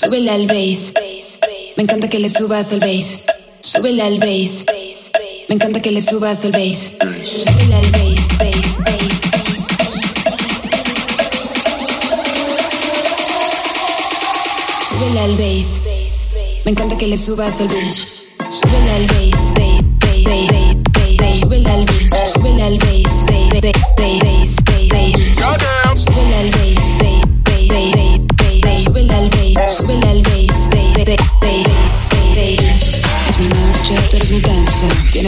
Súbele al bass. Me encanta que le subas al bass. Súbele al bass. Me encanta que le subas al bass. Súbele al bass, bass, bass. Súbele al bass. Me encanta que le subas al bass. Súbele al bass, bass, bass, bass. Súbele al bass, súbele al bass, bass, bass.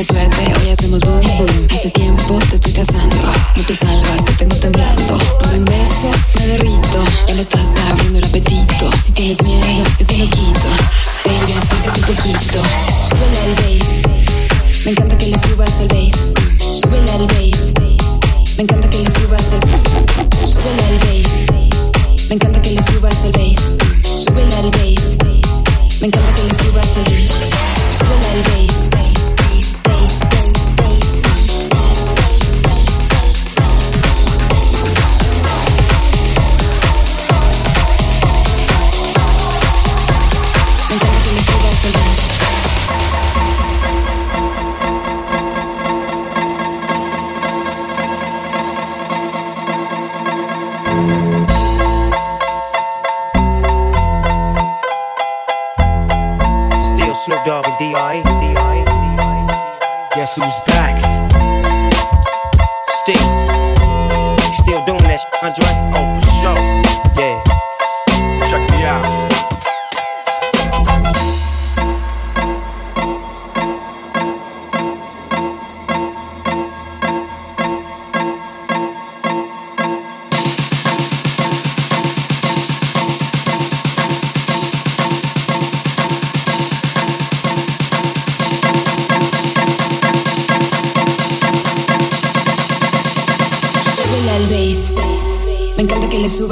suerte, hoy hacemos boom boom. Hace tiempo te estoy casando, no te salvas, te tengo Snoop Dogg and D.I. Guess who's back? Still, still doing that shit, Andre? Oh, for sure.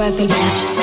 es el bench.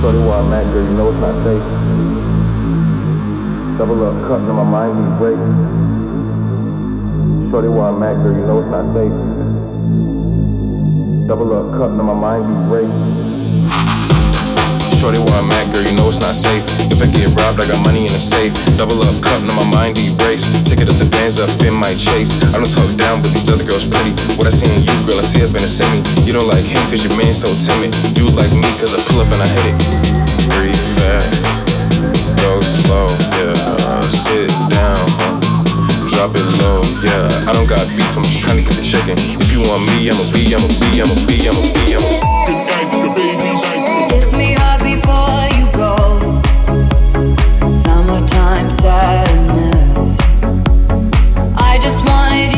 Shorty where I'm at, girl, you know it's not safe. Double up cups in my mind, he's great. Shorty where I'm at, girl, you know it's not safe. Double up cups in my mind, he's great. Shorty where I'm at, girl, you know it's not safe. If I get robbed, I got money in the safe. Double up, cut now my mind erase. Ticket up the bands up in my chase. I don't talk down, but these other girls pretty. What I see in you, girl, I see up in a semi. You don't like him cause your man's so timid. You like me cause I pull up and I hit it. Breathe fast, go slow, yeah. Sit down, huh? drop it low, yeah. I don't got beef, I'm just trying to get the chicken. If you want me, I'ma be, I'ma be, I'ma be, I'ma be, I'ma babies, High heels off, I'm feeling alive.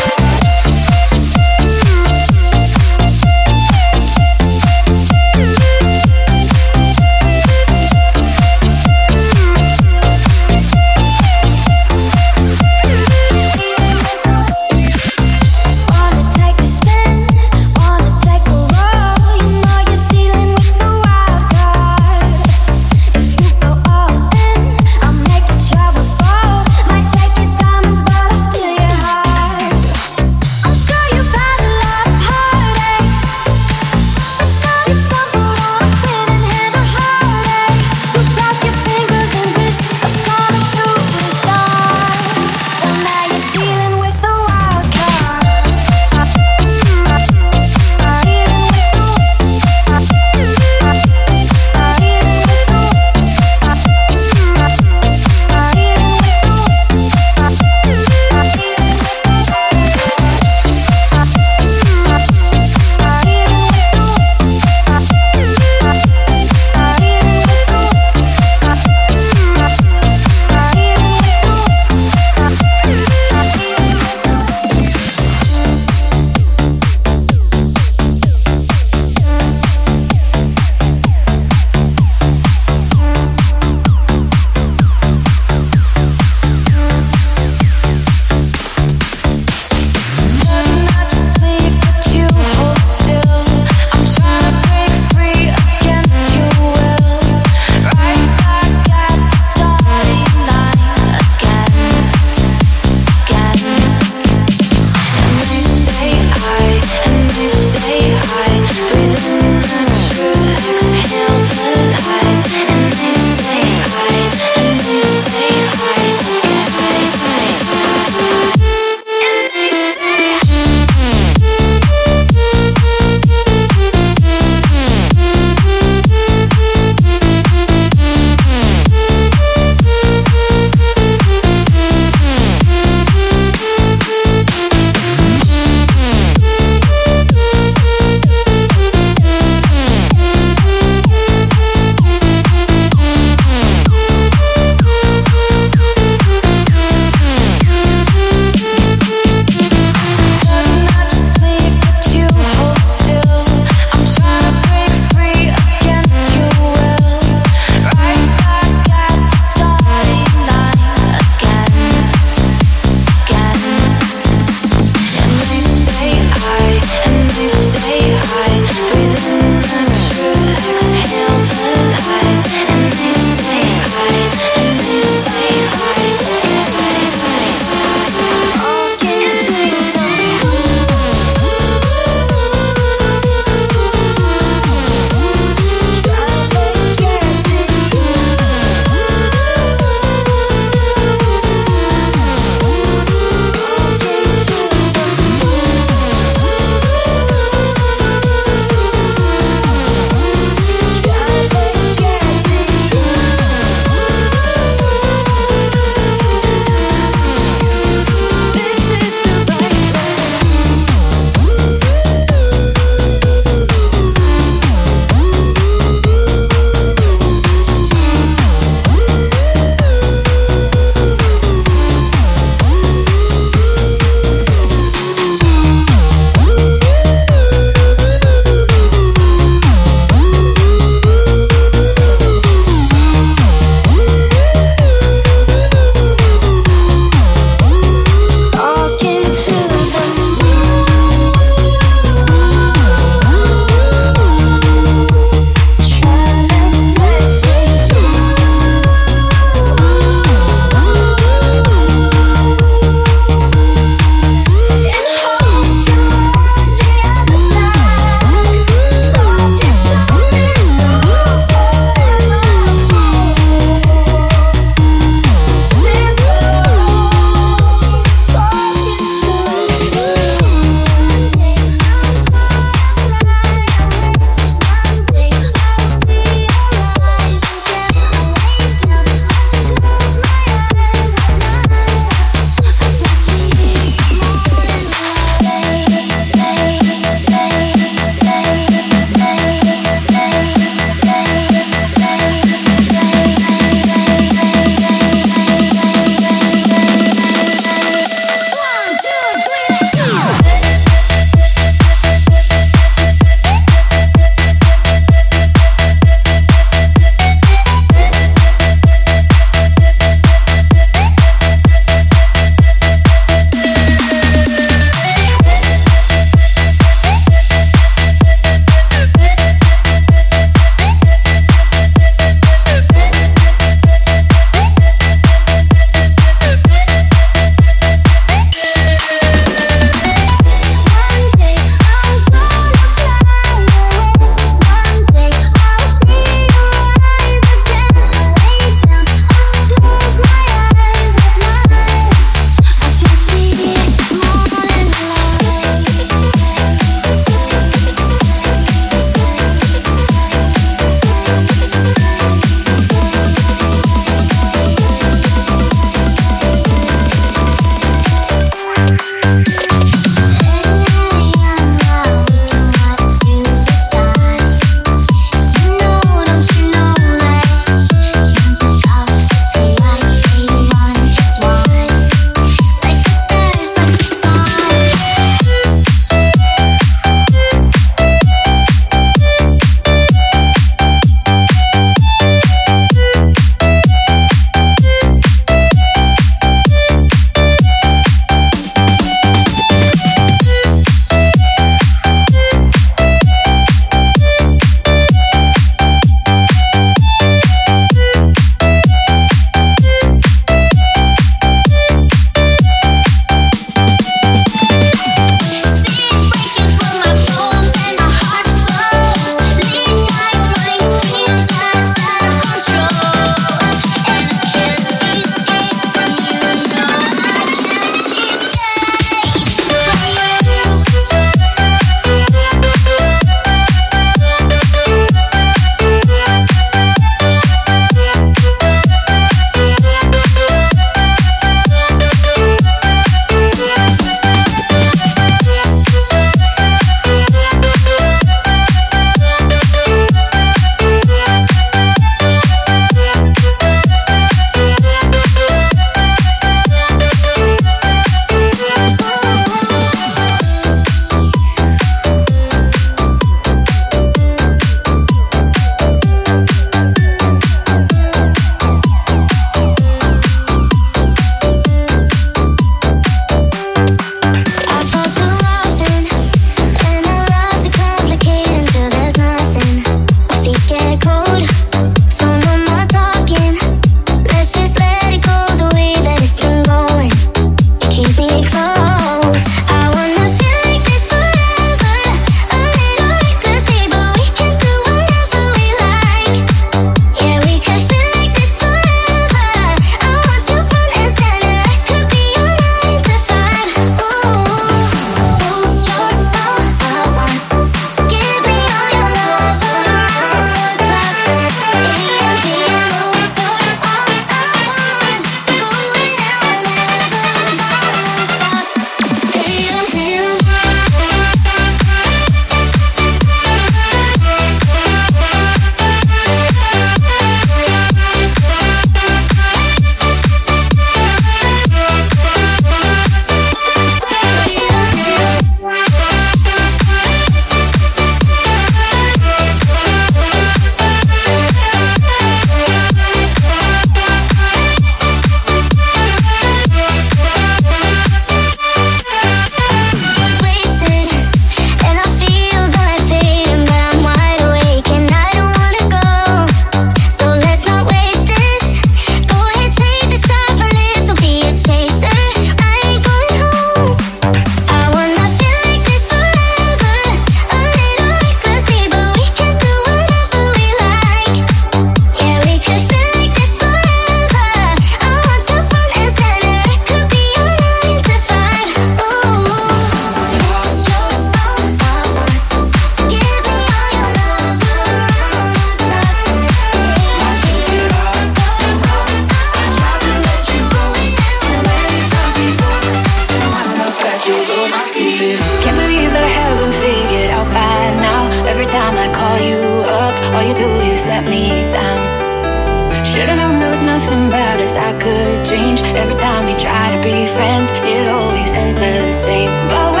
All you do is let me down. Should've known there was nothing about us I could change. Every time we try to be friends, it always ends the same. But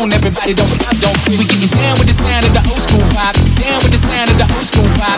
on everybody, don't stop, don't quit. We getting down with the sound of the old school vibe, down with the sound of the old school vibe.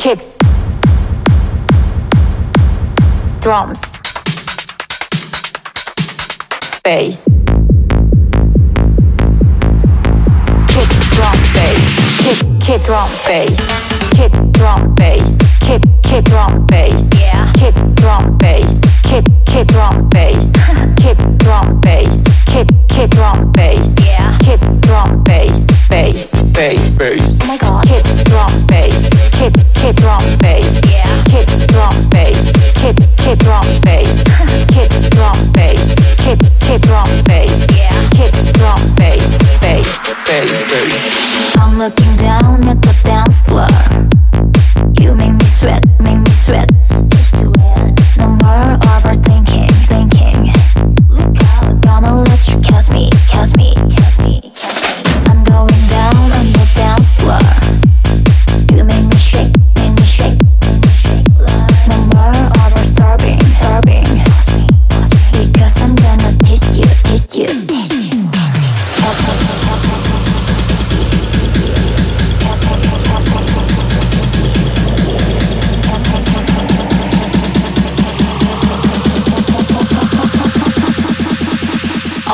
Kicks, drums, bass. Kick, drum, bass. Kick, kick, drum, bass. Kick, drum, bass. Kick, kick, drum, bass. Yeah. Kick, drum, bass. Kick, kick, drum, bass. Kick, drum, bass. Kick, kick, drum, bass. Yeah. Kick, drum, bass. Bass, bass, Bass. Oh my god. kick, drum, bass. Kick, kick, drum, bass. Yeah. Kick, drum, bass. Kick, kick, drum, bass. Kick, drum, bass. Kick, kick, drum, bass. Yeah. Kick, drum, bass. Bass, bass, Bass. I'm looking down at the dance floor.